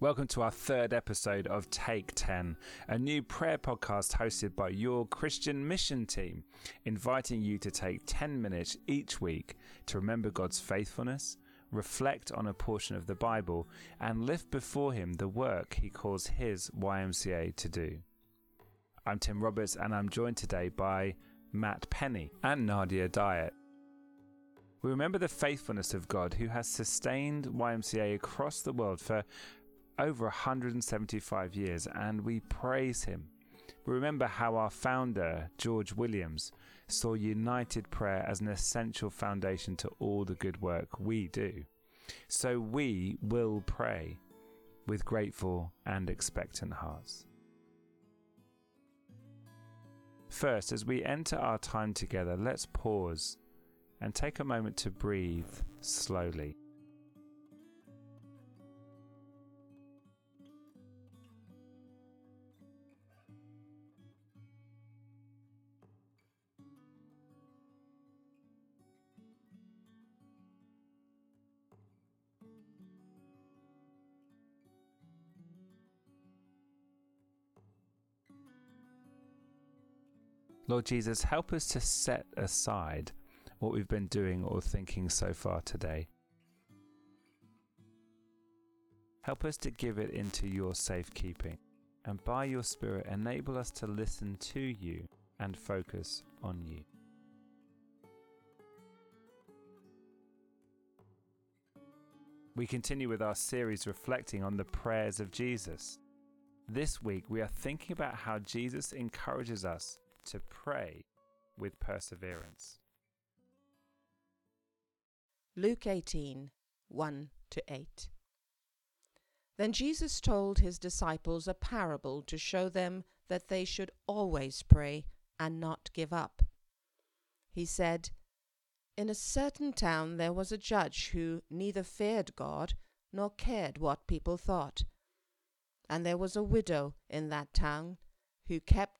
Welcome to our third episode of Take 10, a new prayer podcast hosted by your Christian mission team, inviting you to take 10 minutes each week to remember God's faithfulness, reflect on a portion of the Bible, and lift before Him the work He calls His YMCA to do. I'm Tim Roberts, and I'm joined today by Matt Penny and Nadia Diet. We remember the faithfulness of God who has sustained YMCA across the world for over 175 years, and we praise him. We remember how our founder, George Williams, saw united prayer as an essential foundation to all the good work we do. So we will pray with grateful and expectant hearts. First, as we enter our time together, let's pause and take a moment to breathe slowly. Lord Jesus, help us to set aside what we've been doing or thinking so far today. Help us to give it into your safekeeping, and by your Spirit, enable us to listen to you and focus on you. We continue with our series reflecting on the prayers of Jesus. This week, we are thinking about how Jesus encourages us to pray with perseverance. Luke 18 1 to 8. Then Jesus told his disciples a parable to show them that they should always pray and not give up. He said, In a certain town there was a judge who neither feared God nor cared what people thought. And there was a widow in that town who kept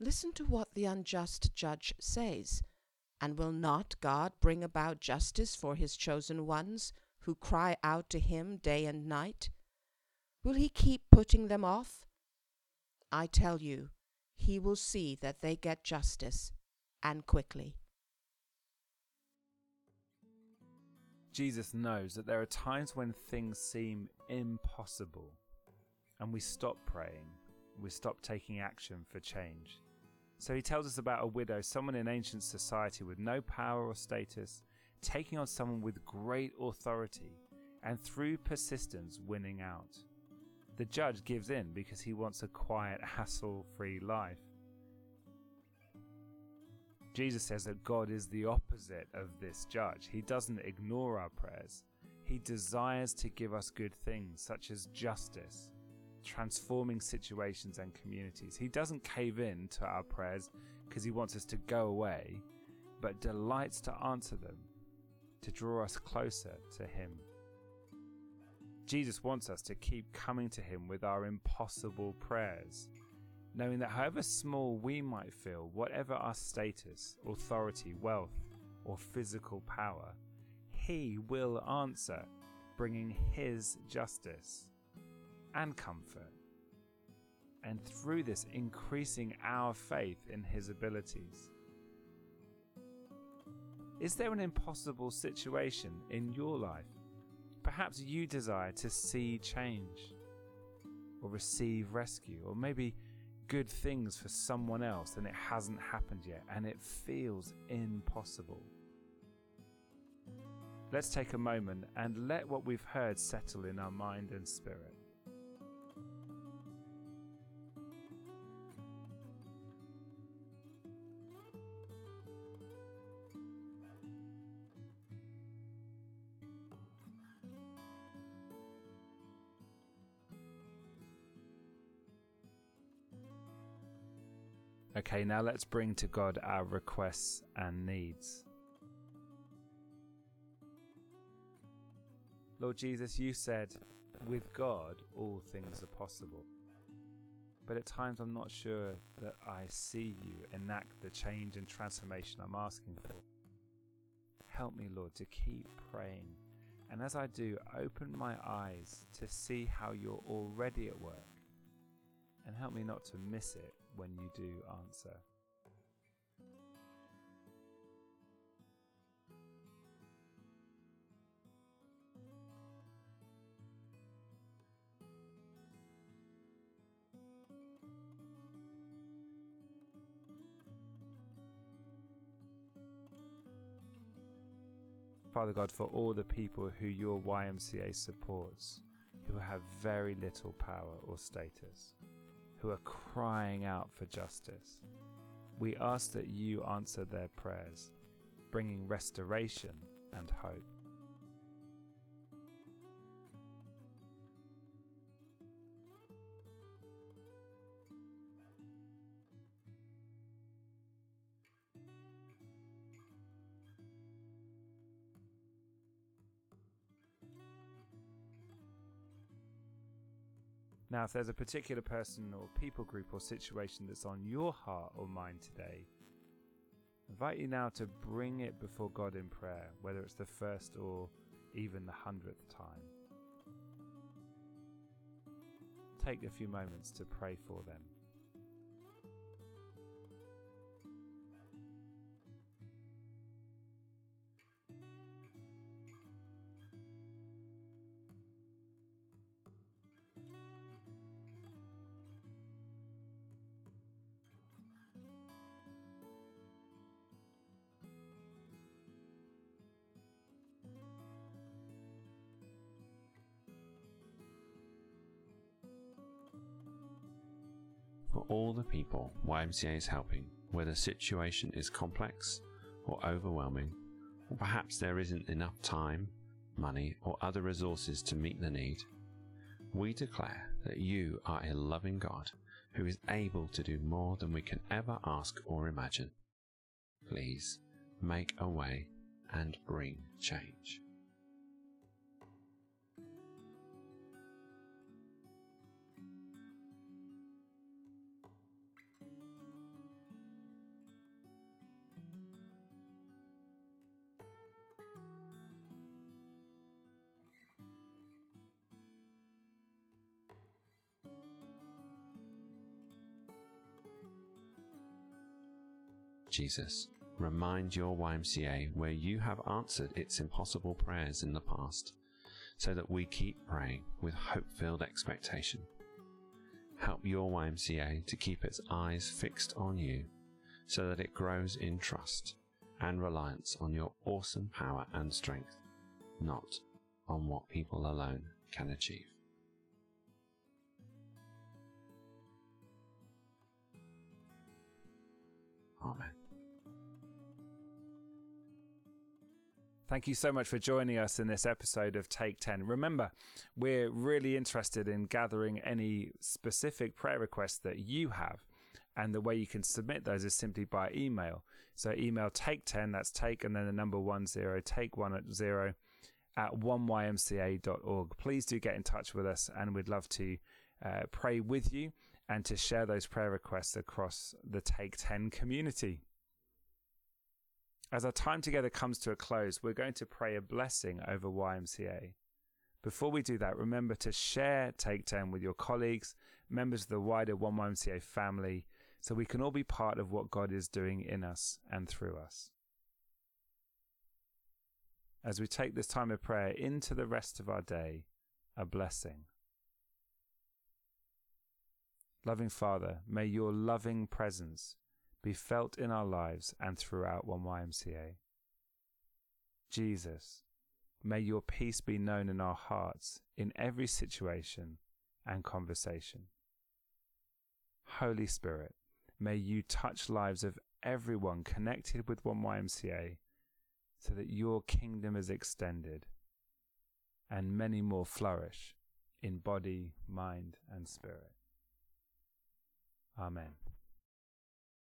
Listen to what the unjust judge says. And will not God bring about justice for his chosen ones who cry out to him day and night? Will he keep putting them off? I tell you, he will see that they get justice, and quickly. Jesus knows that there are times when things seem impossible, and we stop praying, we stop taking action for change. So he tells us about a widow, someone in ancient society with no power or status, taking on someone with great authority, and through persistence winning out. The judge gives in because he wants a quiet, hassle free life. Jesus says that God is the opposite of this judge. He doesn't ignore our prayers. He desires to give us good things, such as justice, transforming situations and communities. He doesn't cave in to our prayers because he wants us to go away, but delights to answer them, to draw us closer to him. Jesus wants us to keep coming to him with our impossible prayers, knowing that however small we might feel, whatever our status, authority, wealth, or physical power, he will answer, bringing his justice and comfort. And through this, increasing our faith in His abilities. Is there an impossible situation in your life? Perhaps you desire to see change, or receive rescue, or maybe good things for someone else and it hasn't happened yet and it feels impossible. Let's take a moment and let what we've heard settle in our mind and spirit. Okay, now let's bring to God our requests and needs. Lord Jesus, you said, with God all things are possible. But at times I'm not sure that I see you enact the change and transformation I'm asking for. Help me, Lord, to keep praying. And as I do, open my eyes to see how you're already at work. And help me not to miss it when you do answer. Father God, for all the people who your YMCA supports, who have very little power or status, who are crying out for justice. We ask that you answer their prayers, bringing restoration and hope. Now, if there's a particular person or people group or situation that's on your heart or mind today, I invite you now to bring it before God in prayer, whether it's the first or even the hundredth time. Take a few moments to pray for them. All the people YMCA is helping, whether the situation is complex or overwhelming, or perhaps there isn't enough time, money, or other resources to meet the need, we declare that you are a loving God who is able to do more than we can ever ask or imagine. Please make a way and bring change. Jesus, remind your YMCA where you have answered its impossible prayers in the past, so that we keep praying with hope filled expectation. Help your YMCA to keep its eyes fixed on you, so that it grows in trust and reliance on your awesome power and strength, not on what people alone can achieve. Amen. Thank you so much for joining us in this episode of Take 10. Remember, we're really interested in gathering any specific prayer requests that you have. And the way you can submit those is simply by email. So email take 10, that's take and then the number 10, take 1 at 0 at 1ymca.org. Please do get in touch with us and we'd love to uh, pray with you and to share those prayer requests across the Take 10 community. As our time together comes to a close, we're going to pray a blessing over YMCA. Before we do that, remember to share Take 10 with your colleagues, members of the wider 1YMCA family, so we can all be part of what God is doing in us and through us. As we take this time of prayer into the rest of our day, a blessing. Loving Father, may your loving presence be felt in our lives and throughout 1YMCA. Jesus, may your peace be known in our hearts in every situation and conversation. Holy Spirit, may you touch lives of everyone connected with 1YMCA so that your kingdom is extended and many more flourish in body, mind, and spirit. Amen.